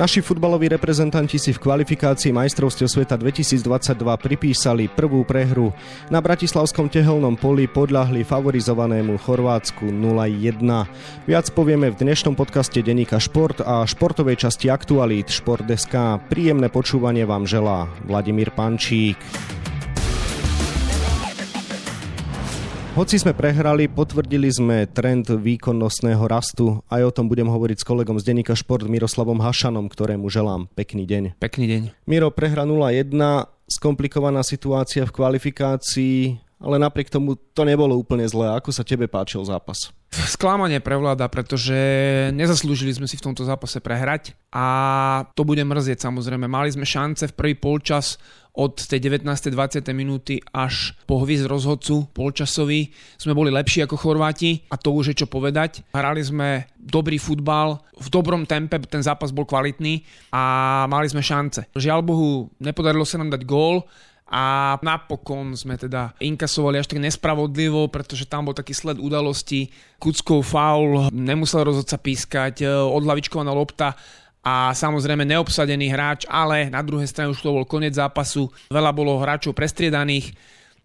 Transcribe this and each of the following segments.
Naši futbaloví reprezentanti si v kvalifikácii majstrovstiev sveta 2022 pripísali prvú prehru. Na Bratislavskom tehelnom poli podľahli favorizovanému Chorvátsku 0-1. Viac povieme v dnešnom podcaste Deníka Šport a športovej časti Aktualít Šport.sk. Príjemné počúvanie vám želá Vladimír Pančík. Hoci sme prehrali, potvrdili sme trend výkonnostného rastu. Aj o tom budem hovoriť s kolegom z denníka Šport Miroslavom Hašanom, ktorému želám pekný deň. Pekný deň. Miro, prehra 0-1, skomplikovaná situácia v kvalifikácii, ale napriek tomu to nebolo úplne zlé. Ako sa tebe páčil zápas? Sklamanie prevláda, pretože nezaslúžili sme si v tomto zápase prehrať a to bude mrzieť samozrejme. Mali sme šance v prvý polčas od tej 19. 20. minúty až po hviezd rozhodcu polčasový sme boli lepší ako Chorváti a to už je čo povedať. Hrali sme dobrý futbal, v dobrom tempe, ten zápas bol kvalitný a mali sme šance. Žiaľ Bohu, nepodarilo sa nám dať gól, a napokon sme teda inkasovali až tak nespravodlivo, pretože tam bol taký sled udalosti. Kuckov faul, nemusel rozhodca pískať, odlavičkovaná lopta a samozrejme neobsadený hráč, ale na druhej strane už to bol koniec zápasu, veľa bolo hráčov prestriedaných,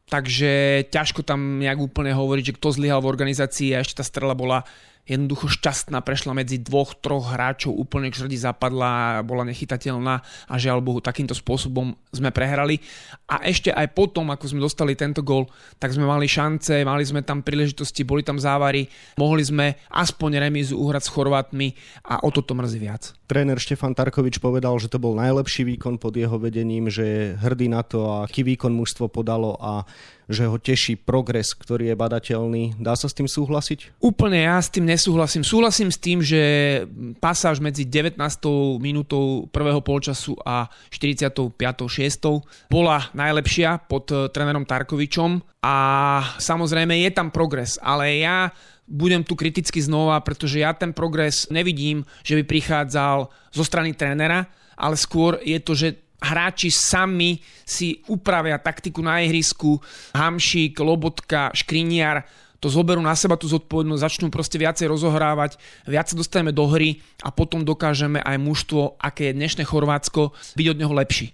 takže ťažko tam nejak úplne hovoriť, že kto zlyhal v organizácii a ešte tá strela bola jednoducho šťastná, prešla medzi dvoch, troch hráčov, úplne k žrdi zapadla, bola nechytateľná a žiaľ Bohu, takýmto spôsobom sme prehrali. A ešte aj potom, ako sme dostali tento gol, tak sme mali šance, mali sme tam príležitosti, boli tam závary, mohli sme aspoň remizu uhrať s Chorvátmi a o toto mrzí viac. Tréner Štefan Tarkovič povedal, že to bol najlepší výkon pod jeho vedením, že je hrdý na to, aký výkon mužstvo podalo a že ho teší progres, ktorý je badateľný. Dá sa s tým súhlasiť? Úplne ja s tým nesúhlasím. Súhlasím s tým, že pasáž medzi 19. minútou prvého polčasu a 45. 6. bola najlepšia pod eh, trénerom Tarkovičom a samozrejme je tam progres, ale ja budem tu kriticky znova, pretože ja ten progres nevidím, že by prichádzal zo strany trénera, ale skôr je to, že hráči sami si upravia taktiku na ihrisku, Hamšík, Lobotka, Škriniar, to zoberú na seba tú zodpovednosť, začnú proste viacej rozohrávať, viac sa dostaneme do hry a potom dokážeme aj mužstvo, aké je dnešné Chorvátsko, byť od neho lepší.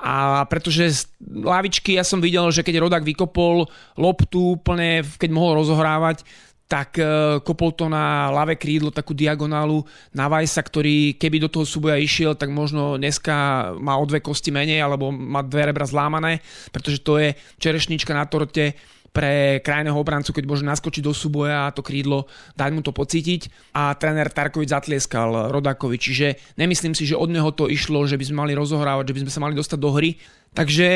A pretože z lavičky ja som videl, že keď Rodak vykopol loptu úplne, keď mohol rozohrávať, tak e, kopol to na ľavé krídlo, takú diagonálu na Vajsa, ktorý keby do toho súboja išiel, tak možno dneska má o dve kosti menej, alebo má dve rebra zlámané, pretože to je čerešnička na torte pre krajného obrancu, keď môže naskočiť do súboja a to krídlo, dať mu to pocítiť. A tréner Tarkovič zatlieskal Rodakovi, čiže nemyslím si, že od neho to išlo, že by sme mali rozohrávať, že by sme sa mali dostať do hry. Takže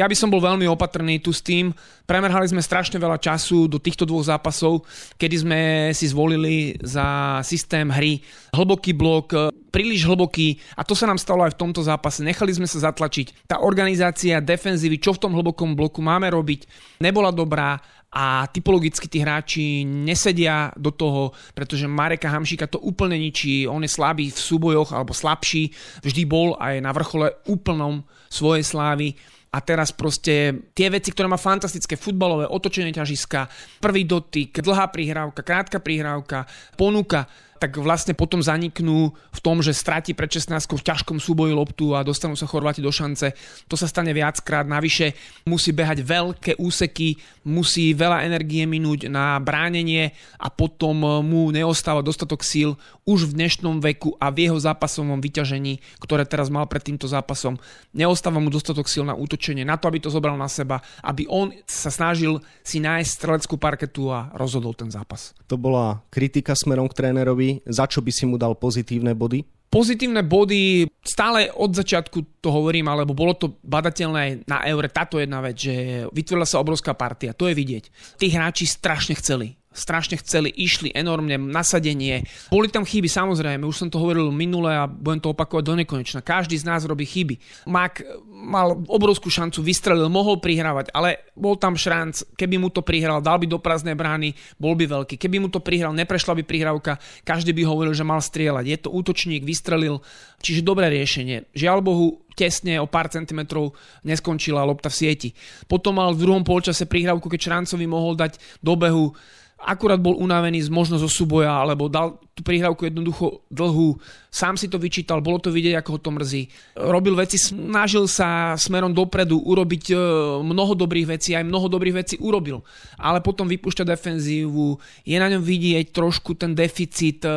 ja by som bol veľmi opatrný tu s tým. Premerhali sme strašne veľa času do týchto dvoch zápasov, kedy sme si zvolili za systém hry hlboký blok, príliš hlboký a to sa nám stalo aj v tomto zápase. Nechali sme sa zatlačiť. Tá organizácia defenzívy, čo v tom hlbokom bloku máme robiť, nebola dobrá a typologicky tí hráči nesedia do toho, pretože Mareka Hamšíka to úplne ničí, on je slabý v súbojoch alebo slabší, vždy bol aj na vrchole úplnom svojej slávy a teraz proste tie veci, ktoré má fantastické, futbalové, otočenie ťažiska, prvý dotyk, dlhá prihrávka, krátka prihrávka, ponuka, tak vlastne potom zaniknú v tom, že stratí pred 16 v ťažkom súboji loptu a dostanú sa Chorváti do šance. To sa stane viackrát. Navyše musí behať veľké úseky, musí veľa energie minúť na bránenie a potom mu neostáva dostatok síl už v dnešnom veku a v jeho zápasovom vyťažení, ktoré teraz mal pred týmto zápasom. Neostáva mu dostatok síl na útočenie, na to, aby to zobral na seba, aby on sa snažil si nájsť streleckú parketu a rozhodol ten zápas. To bola kritika smerom k trénerovi za čo by si mu dal pozitívne body? Pozitívne body, stále od začiatku to hovorím, alebo bolo to badateľné na Eure, táto jedna vec, že vytvorila sa obrovská partia, to je vidieť. Tí hráči strašne chceli strašne chceli, išli enormne, nasadenie. Boli tam chyby, samozrejme, už som to hovoril minule a budem to opakovať do nekonečna. Každý z nás robí chyby. Mak mal obrovskú šancu, vystrelil, mohol prihrávať, ale bol tam šranc, keby mu to prihral, dal by do prázdnej brány, bol by veľký. Keby mu to prihral, neprešla by prihrávka, každý by hovoril, že mal strieľať. Je to útočník, vystrelil, čiže dobré riešenie. Žiaľ Bohu, tesne o pár centimetrov neskončila lopta v sieti. Potom mal v druhom polčase prihrávku, keď Šrancovi mohol dať do behu akurát bol unavený z možno zo súboja, alebo dal tú prihrávku jednoducho dlhú, sám si to vyčítal, bolo to vidieť, ako ho to mrzí. Robil veci, snažil sa smerom dopredu urobiť e, mnoho dobrých vecí, aj mnoho dobrých vecí urobil. Ale potom vypúšťa defenzívu, je na ňom vidieť trošku ten deficit e,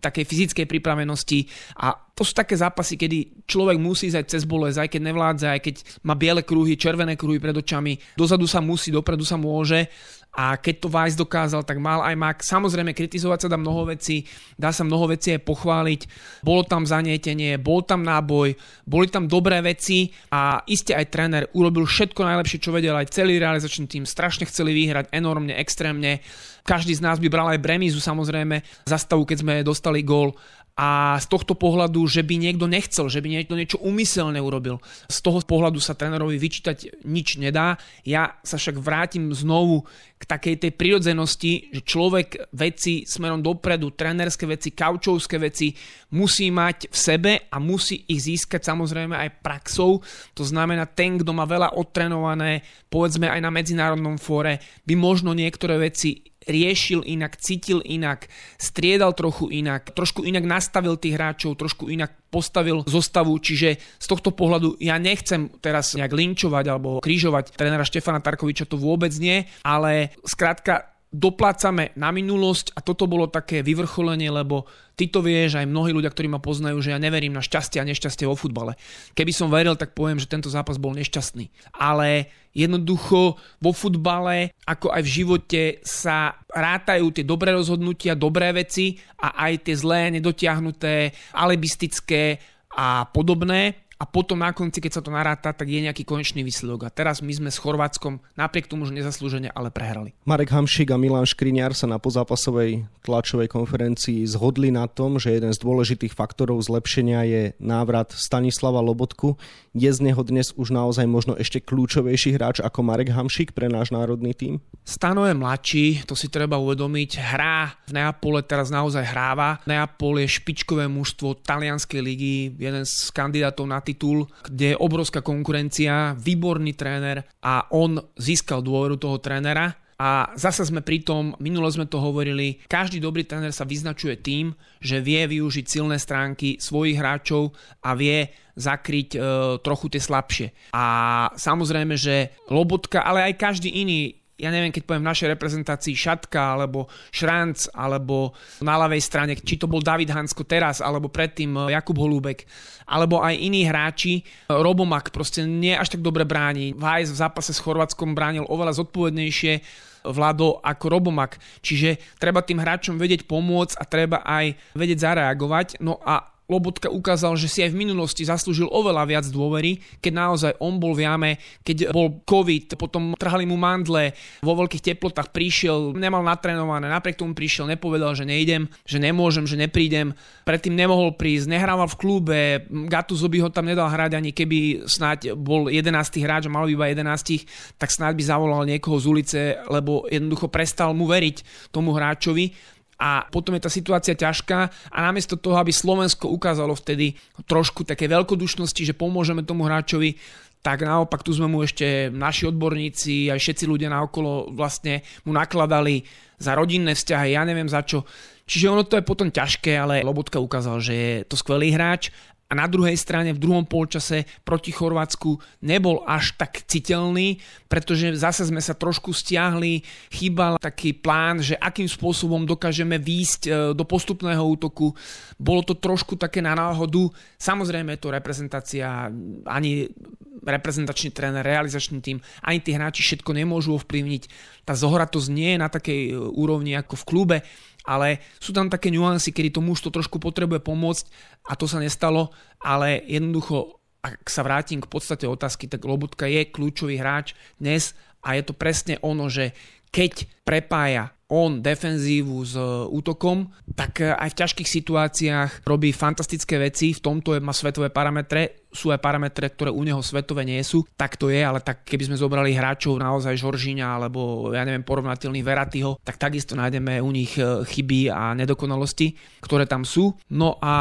takej fyzickej pripravenosti a to sú také zápasy, kedy človek musí ísť cez bolesť, aj keď nevládze, aj keď má biele kruhy, červené kruhy pred očami, dozadu sa musí, dopredu sa môže a keď to Vice dokázal, tak mal aj Mak. Samozrejme, kritizovať sa dá mnoho vecí, dá sa mnoho vecí aj pochváliť. Bolo tam zanietenie, bol tam náboj, boli tam dobré veci a iste aj tréner urobil všetko najlepšie, čo vedel, aj celý realizačný tým strašne chceli vyhrať enormne, extrémne. Každý z nás by bral aj bremizu samozrejme za stavu, keď sme dostali gól a z tohto pohľadu, že by niekto nechcel, že by niekto niečo umyselne urobil, z toho pohľadu sa trénerovi vyčítať nič nedá. Ja sa však vrátim znovu k takej tej prirodzenosti, že človek veci smerom dopredu, trénerské veci, kaučovské veci musí mať v sebe a musí ich získať samozrejme aj praxou. To znamená, ten, kto má veľa odtrenované, povedzme aj na medzinárodnom fóre, by možno niektoré veci riešil inak, cítil inak, striedal trochu inak, trošku inak nastavil tých hráčov, trošku inak postavil zostavu, čiže z tohto pohľadu ja nechcem teraz nejak linčovať alebo krížovať trénera Štefana Tarkoviča, to vôbec nie, ale skrátka doplácame na minulosť a toto bolo také vyvrcholenie, lebo ty to vieš, aj mnohí ľudia, ktorí ma poznajú, že ja neverím na šťastie a nešťastie vo futbale. Keby som veril, tak poviem, že tento zápas bol nešťastný. Ale jednoducho vo futbale, ako aj v živote, sa rátajú tie dobré rozhodnutia, dobré veci a aj tie zlé, nedotiahnuté, alibistické a podobné a potom na konci, keď sa to naráta, tak je nejaký konečný výsledok. A teraz my sme s Chorvátskom napriek tomu, že nezaslúžene, ale prehrali. Marek Hamšik a Milan Škriňar sa na pozápasovej tlačovej konferencii zhodli na tom, že jeden z dôležitých faktorov zlepšenia je návrat Stanislava Lobotku. Je z neho dnes už naozaj možno ešte kľúčovejší hráč ako Marek Hamšik pre náš národný tým? Stano je mladší, to si treba uvedomiť. Hrá v Neapole teraz naozaj hráva. Neapol je špičkové mužstvo talianskej ligy, jeden z kandidátov na titul, kde je obrovská konkurencia, výborný tréner a on získal dôveru toho trénera a zase sme pri tom, minule sme to hovorili, každý dobrý tréner sa vyznačuje tým, že vie využiť silné stránky svojich hráčov a vie zakryť e, trochu tie slabšie. A samozrejme, že Lobotka, ale aj každý iný ja neviem, keď poviem v našej reprezentácii Šatka, alebo Šranc, alebo na ľavej strane, či to bol David Hansko teraz, alebo predtým eh, Jakub Holúbek, alebo aj iní hráči. Robomak proste nie až tak dobre bráni. Vajs v zápase s Chorvátskom bránil oveľa zodpovednejšie Vlado ako Robomak. Čiže treba tým hráčom vedieť pomôcť a treba aj vedieť zareagovať. No a Lobotka ukázal, že si aj v minulosti zaslúžil oveľa viac dôvery, keď naozaj on bol v jame, keď bol COVID, potom trhali mu mandle, vo veľkých teplotách prišiel, nemal natrénované, napriek tomu prišiel, nepovedal, že nejdem, že nemôžem, že neprídem, predtým nemohol prísť, nehrával v klube, Gattuso by ho tam nedal hrať ani keby snáď bol 11. hráč a mal by iba 11, tak snáď by zavolal niekoho z ulice, lebo jednoducho prestal mu veriť tomu hráčovi a potom je tá situácia ťažká a namiesto toho, aby Slovensko ukázalo vtedy trošku také veľkodušnosti, že pomôžeme tomu hráčovi, tak naopak tu sme mu ešte naši odborníci aj všetci ľudia naokolo vlastne mu nakladali za rodinné vzťahy, ja neviem za čo. Čiže ono to je potom ťažké, ale Lobotka ukázal, že je to skvelý hráč a na druhej strane v druhom polčase proti Chorvátsku nebol až tak citeľný, pretože zase sme sa trošku stiahli, chýbal taký plán, že akým spôsobom dokážeme výjsť e, do postupného útoku. Bolo to trošku také na náhodu. Samozrejme to reprezentácia, ani reprezentačný tréner, realizačný tým, ani tí hráči všetko nemôžu ovplyvniť. Tá zohratosť nie je na takej e, úrovni ako v klube, ale sú tam také nuancy, kedy to muž to trošku potrebuje pomôcť a to sa nestalo, ale jednoducho, ak sa vrátim k podstate otázky, tak Lobutka je kľúčový hráč dnes a je to presne ono, že keď prepája on defenzívu s e, útokom, tak e, aj v ťažkých situáciách robí fantastické veci, v tomto má svetové parametre, sú aj parametre, ktoré u neho svetové nie sú, tak to je, ale tak keby sme zobrali hráčov naozaj Žoržíňa alebo ja neviem porovnateľný Veratyho, tak takisto nájdeme u nich e, chyby a nedokonalosti, ktoré tam sú. No a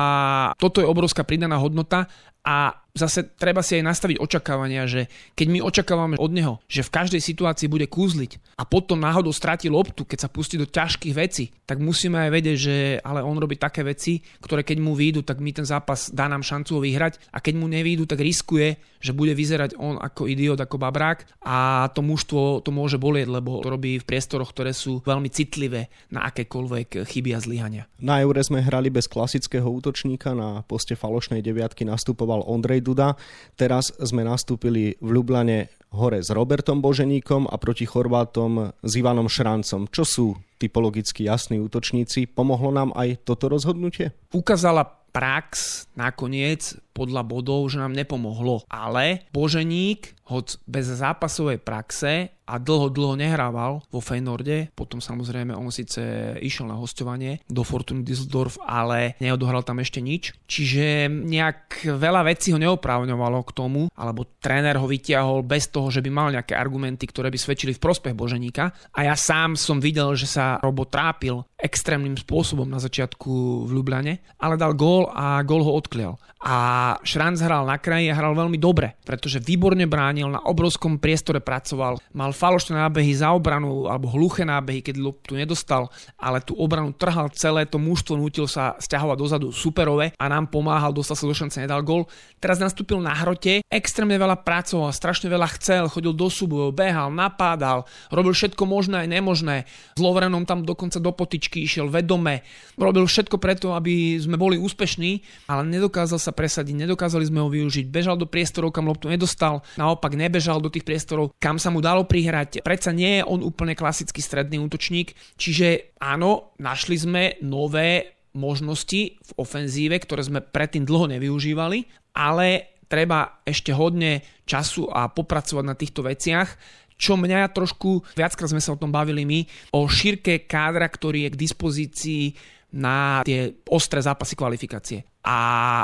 toto je obrovská pridaná hodnota a zase treba si aj nastaviť očakávania, že keď my očakávame od neho, že v každej situácii bude kúzliť a potom náhodou stráti loptu, keď sa pustí do ťažkých vecí, tak musíme aj vedieť, že ale on robí také veci, ktoré keď mu výjdu, tak mi ten zápas dá nám šancu ho vyhrať a keď mu nevídu, tak riskuje, že bude vyzerať on ako idiot, ako babrák a to mužstvo to môže bolieť, lebo to robí v priestoroch, ktoré sú veľmi citlivé na akékoľvek chyby a zlyhania. Na Eure sme hrali bez klasického útočníka, na poste falošnej deviatky nastupoval Ondrej Duda. Teraz sme nastúpili v Ljubljane hore s Robertom Boženíkom a proti Chorvátom s Ivanom Šrancom. Čo sú typologicky jasní útočníci? Pomohlo nám aj toto rozhodnutie? Ukázala prax nakoniec podľa bodov, že nám nepomohlo. Ale Boženík, hoď bez zápasovej praxe a dlho, dlho nehrával vo Feynorde, potom samozrejme on síce išiel na hostovanie do Fortuna Düsseldorf, ale neodohral tam ešte nič. Čiže nejak veľa vecí ho neoprávňovalo k tomu, alebo tréner ho vytiahol bez toho, že by mal nejaké argumenty, ktoré by svedčili v prospech Boženíka. A ja sám som videl, že sa Robo trápil extrémnym spôsobom na začiatku v Ljubljane, ale dal gól a gól ho odklial. A Šranc hral na kraji a hral veľmi dobre, pretože výborne bránil, na obrovskom priestore pracoval, mal falošné nábehy za obranu alebo hluché nábehy, keď tu nedostal, ale tú obranu trhal celé, to mužstvo nutil sa stiahovať dozadu superové a nám pomáhal, dostal sa do šance, nedal gol. Teraz nastúpil na hrote, extrémne veľa pracoval, strašne veľa chcel, chodil do súbojov, behal, napádal, robil všetko možné aj nemožné. S Lovrenom tam dokonca do potičky išiel vedome, robil všetko preto, aby sme boli úspešní, ale nedokázal sa presadiť, nedokázali sme ho využiť, bežal do priestorov, kam loptu nedostal, naopak nebežal do tých priestorov, kam sa mu dalo prihrať hrať. Predsa nie je on úplne klasický stredný útočník, čiže áno, našli sme nové možnosti v ofenzíve, ktoré sme predtým dlho nevyužívali, ale treba ešte hodne času a popracovať na týchto veciach čo mňa trošku, viackrát sme sa o tom bavili my, o šírke kádra, ktorý je k dispozícii na tie ostré zápasy kvalifikácie. A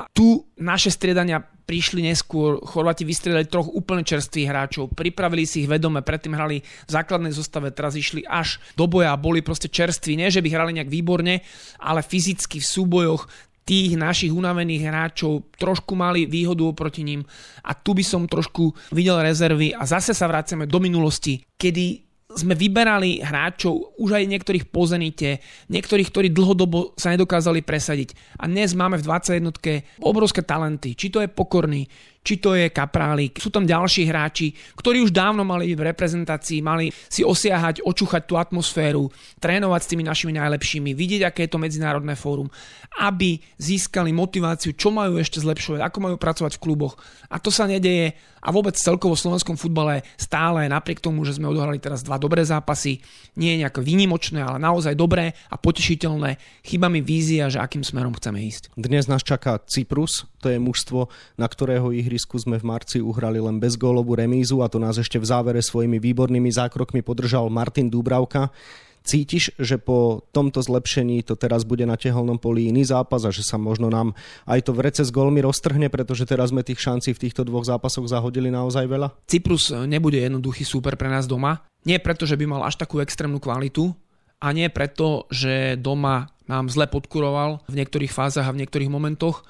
tu naše striedania prišli neskôr, Chorváti vystriedali troch úplne čerstvých hráčov, pripravili si ich vedome, predtým hrali v základnej zostave, teraz išli až do boja a boli proste čerství. Nie, že by hrali nejak výborne, ale fyzicky v súbojoch tých našich unavených hráčov trošku mali výhodu oproti ním. A tu by som trošku videl rezervy a zase sa vraceme do minulosti, kedy sme vyberali hráčov, už aj niektorých po Zenite, niektorých, ktorí dlhodobo sa nedokázali presadiť. A dnes máme v 21 obrovské talenty. Či to je Pokorný, či to je Kaprálik, sú tam ďalší hráči, ktorí už dávno mali v reprezentácii, mali si osiahať, očúchať tú atmosféru, trénovať s tými našimi najlepšími, vidieť, aké je to medzinárodné fórum, aby získali motiváciu, čo majú ešte zlepšovať, ako majú pracovať v kluboch. A to sa nedeje a vôbec celkovo v slovenskom futbale stále, napriek tomu, že sme odohrali teraz dva dobré zápasy, nie je nejako výnimočné, ale naozaj dobré a potešiteľné. Chyba mi vízia, že akým smerom chceme ísť. Dnes nás čaká Cyprus, to je mužstvo, na ktorého ihrisku sme v marci uhrali len bezgólovú remízu a to nás ešte v závere svojimi výbornými zákrokmi podržal Martin Dúbravka. Cítiš, že po tomto zlepšení to teraz bude na teholnom poli iný zápas a že sa možno nám aj to vrece s golmi roztrhne, pretože teraz sme tých šancí v týchto dvoch zápasoch zahodili naozaj veľa? Cyprus nebude jednoduchý súper pre nás doma. Nie preto, že by mal až takú extrémnu kvalitu a nie preto, že doma nám zle podkuroval v niektorých fázach a v niektorých momentoch,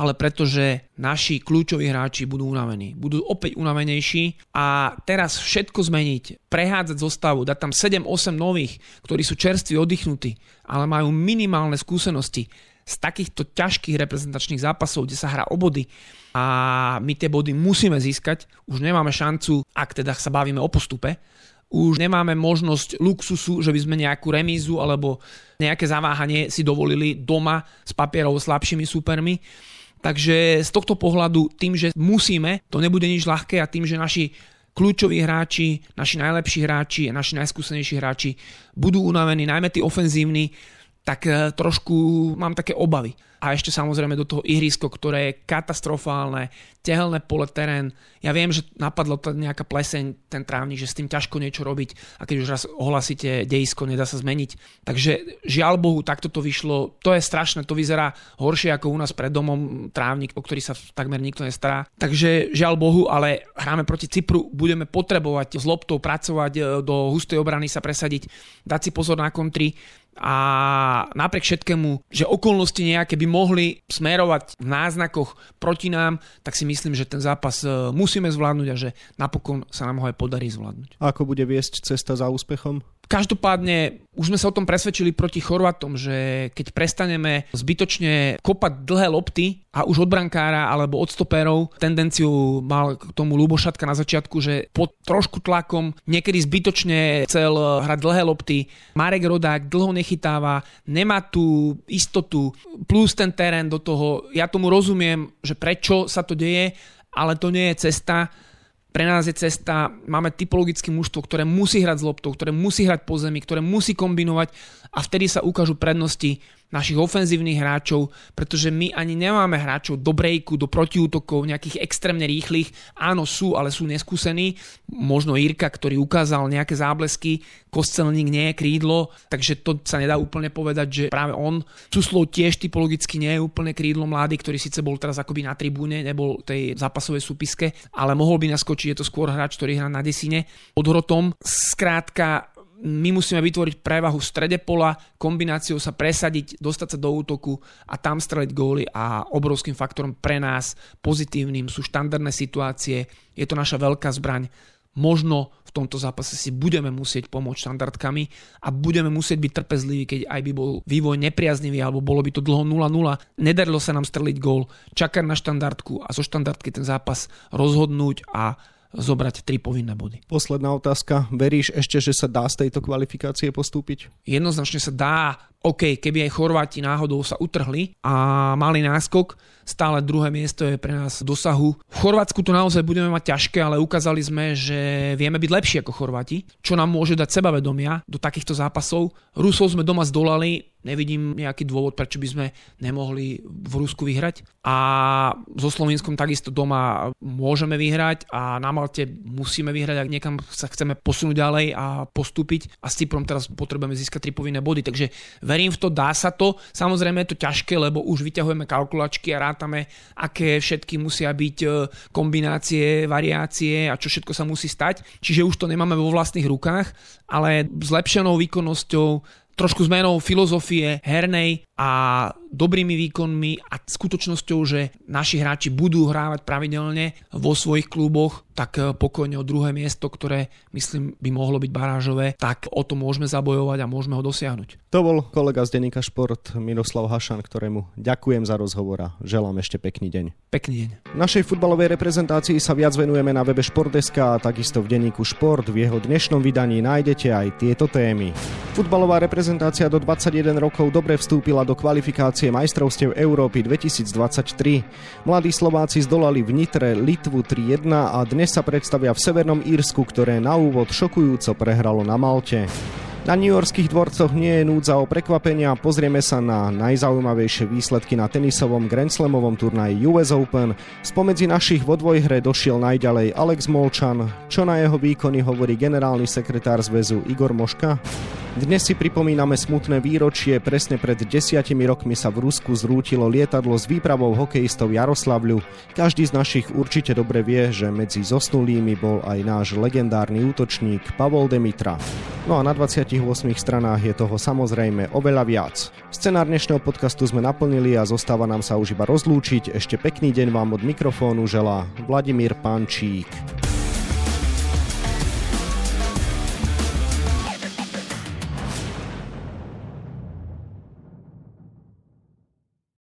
ale pretože naši kľúčoví hráči budú unavení. Budú opäť unavenejší a teraz všetko zmeniť, prehádzať zostavu, dať tam 7-8 nových, ktorí sú čerství, oddychnutí, ale majú minimálne skúsenosti z takýchto ťažkých reprezentačných zápasov, kde sa hrá o body a my tie body musíme získať. Už nemáme šancu, ak teda sa bavíme o postupe, už nemáme možnosť luxusu, že by sme nejakú remízu alebo nejaké zaváhanie si dovolili doma s papierov slabšími súpermi. Takže z tohto pohľadu tým, že musíme, to nebude nič ľahké a tým, že naši kľúčoví hráči, naši najlepší hráči a naši najskúsenejší hráči budú unavení, najmä tí ofenzívni, tak eh, trošku mám také obavy a ešte samozrejme do toho ihrisko, ktoré je katastrofálne, tehelné pole terén. Ja viem, že napadlo to nejaká pleseň, ten trávnik, že s tým ťažko niečo robiť a keď už raz ohlasíte dejisko, nedá sa zmeniť. Takže žiaľ Bohu, takto to vyšlo. To je strašné, to vyzerá horšie ako u nás pred domom trávnik, o ktorý sa takmer nikto nestará. Takže žiaľ Bohu, ale hráme proti Cypru, budeme potrebovať s loptou pracovať, e, do hustej obrany sa presadiť, dať si pozor na kontry a napriek všetkému, že okolnosti nejaké by mohli smerovať v náznakoch proti nám, tak si myslím, že ten zápas e, musíme zvládnuť a že napokon sa nám ho aj podarí zvládnuť. A ako bude viesť cesta za úspechom? Každopádne už sme sa o tom presvedčili proti Chorvatom, že keď prestaneme zbytočne kopať dlhé lopty a už od brankára alebo od stopérov tendenciu mal k tomu Lubošatka na začiatku, že pod trošku tlakom niekedy zbytočne chcel hrať dlhé lopty. Marek Rodák dlho nechytáva, nemá tú istotu, plus ten terén do toho. Ja tomu rozumiem, že prečo sa to deje, ale to nie je cesta pre nás je cesta, máme typologické mužstvo, ktoré musí hrať s loptou, ktoré musí hrať po zemi, ktoré musí kombinovať a vtedy sa ukážu prednosti našich ofenzívnych hráčov, pretože my ani nemáme hráčov do breaku, do protiútokov, nejakých extrémne rýchlych. Áno, sú, ale sú neskúsení. Možno Jirka, ktorý ukázal nejaké záblesky, Kostelník nie je krídlo, takže to sa nedá úplne povedať, že práve on. Cuslov tiež typologicky nie je úplne krídlo mladý, ktorý síce bol teraz akoby na tribúne, nebol tej zápasovej súpiske, ale mohol by naskočiť, je to skôr hráč, ktorý hrá na desine pod hrotom. Skrátka, my musíme vytvoriť prevahu v strede pola, kombináciou sa presadiť, dostať sa do útoku a tam streliť góly a obrovským faktorom pre nás pozitívnym sú štandardné situácie, je to naša veľká zbraň. Možno v tomto zápase si budeme musieť pomôcť štandardkami a budeme musieť byť trpezliví, keď aj by bol vývoj nepriaznivý alebo bolo by to dlho 0-0. Nedarilo sa nám streliť gól, čakať na štandardku a zo štandardky ten zápas rozhodnúť a zobrať tri povinné body. Posledná otázka. Veríš ešte, že sa dá z tejto kvalifikácie postúpiť? Jednoznačne sa dá. OK, keby aj Chorváti náhodou sa utrhli a mali náskok, stále druhé miesto je pre nás dosahu. V Chorvátsku to naozaj budeme mať ťažké, ale ukázali sme, že vieme byť lepší ako Chorváti, čo nám môže dať sebavedomia do takýchto zápasov. Rusov sme doma zdolali, Nevidím nejaký dôvod, prečo by sme nemohli v Rusku vyhrať. A so Slovenskom takisto doma môžeme vyhrať a na Malte musíme vyhrať, ak niekam sa chceme posunúť ďalej a postúpiť. A s Cyprom teraz potrebujeme získať tri povinné body. Takže verím v to, dá sa to. Samozrejme je to ťažké, lebo už vyťahujeme kalkulačky a rátame, aké všetky musia byť e, kombinácie, variácie a čo všetko sa musí stať. Čiže už to nemáme vo vlastných rukách, ale zlepšenou výkonnosťou trošku zmenou filozofie hernej a dobrými výkonmi a skutočnosťou, že naši hráči budú hrávať pravidelne vo svojich kluboch, tak eh, pokojne o druhé miesto, ktoré myslím by mohlo byť barážové, tak o to môžeme zabojovať a môžeme ho dosiahnuť. To bol kolega z Denika Šport Miroslav Hašan, ktorému ďakujem za rozhovor a želám ešte pekný deň. Pekný deň. V našej futbalovej reprezentácii sa viac venujeme na webe Športdeska a takisto v denníku Šport. V jeho dnešnom vydaní nájdete aj tieto témy. Futbalová reprezentácia do 21 rokov dobre vstúpila do kvalifikácie kvalifikácie majstrovstiev Európy 2023. Mladí Slováci zdolali v Nitre Litvu 3-1 a dnes sa predstavia v Severnom Írsku, ktoré na úvod šokujúco prehralo na Malte. Na Yorkských dvorcoch nie je núdza o prekvapenia, pozrieme sa na najzaujímavejšie výsledky na tenisovom Grand Slamovom turnaji US Open. Spomedzi našich vo dvojhre došiel najďalej Alex Molčan, čo na jeho výkony hovorí generálny sekretár zväzu Igor Moška. Dnes si pripomíname smutné výročie. Presne pred desiatimi rokmi sa v Rusku zrútilo lietadlo s výpravou hokejistov Jaroslavľu. Každý z našich určite dobre vie, že medzi zosnulými bol aj náš legendárny útočník Pavol Demitra. No a na 28 stranách je toho samozrejme oveľa viac. Scenár dnešného podcastu sme naplnili a zostáva nám sa už iba rozlúčiť. Ešte pekný deň vám od mikrofónu želá Vladimír Pančík.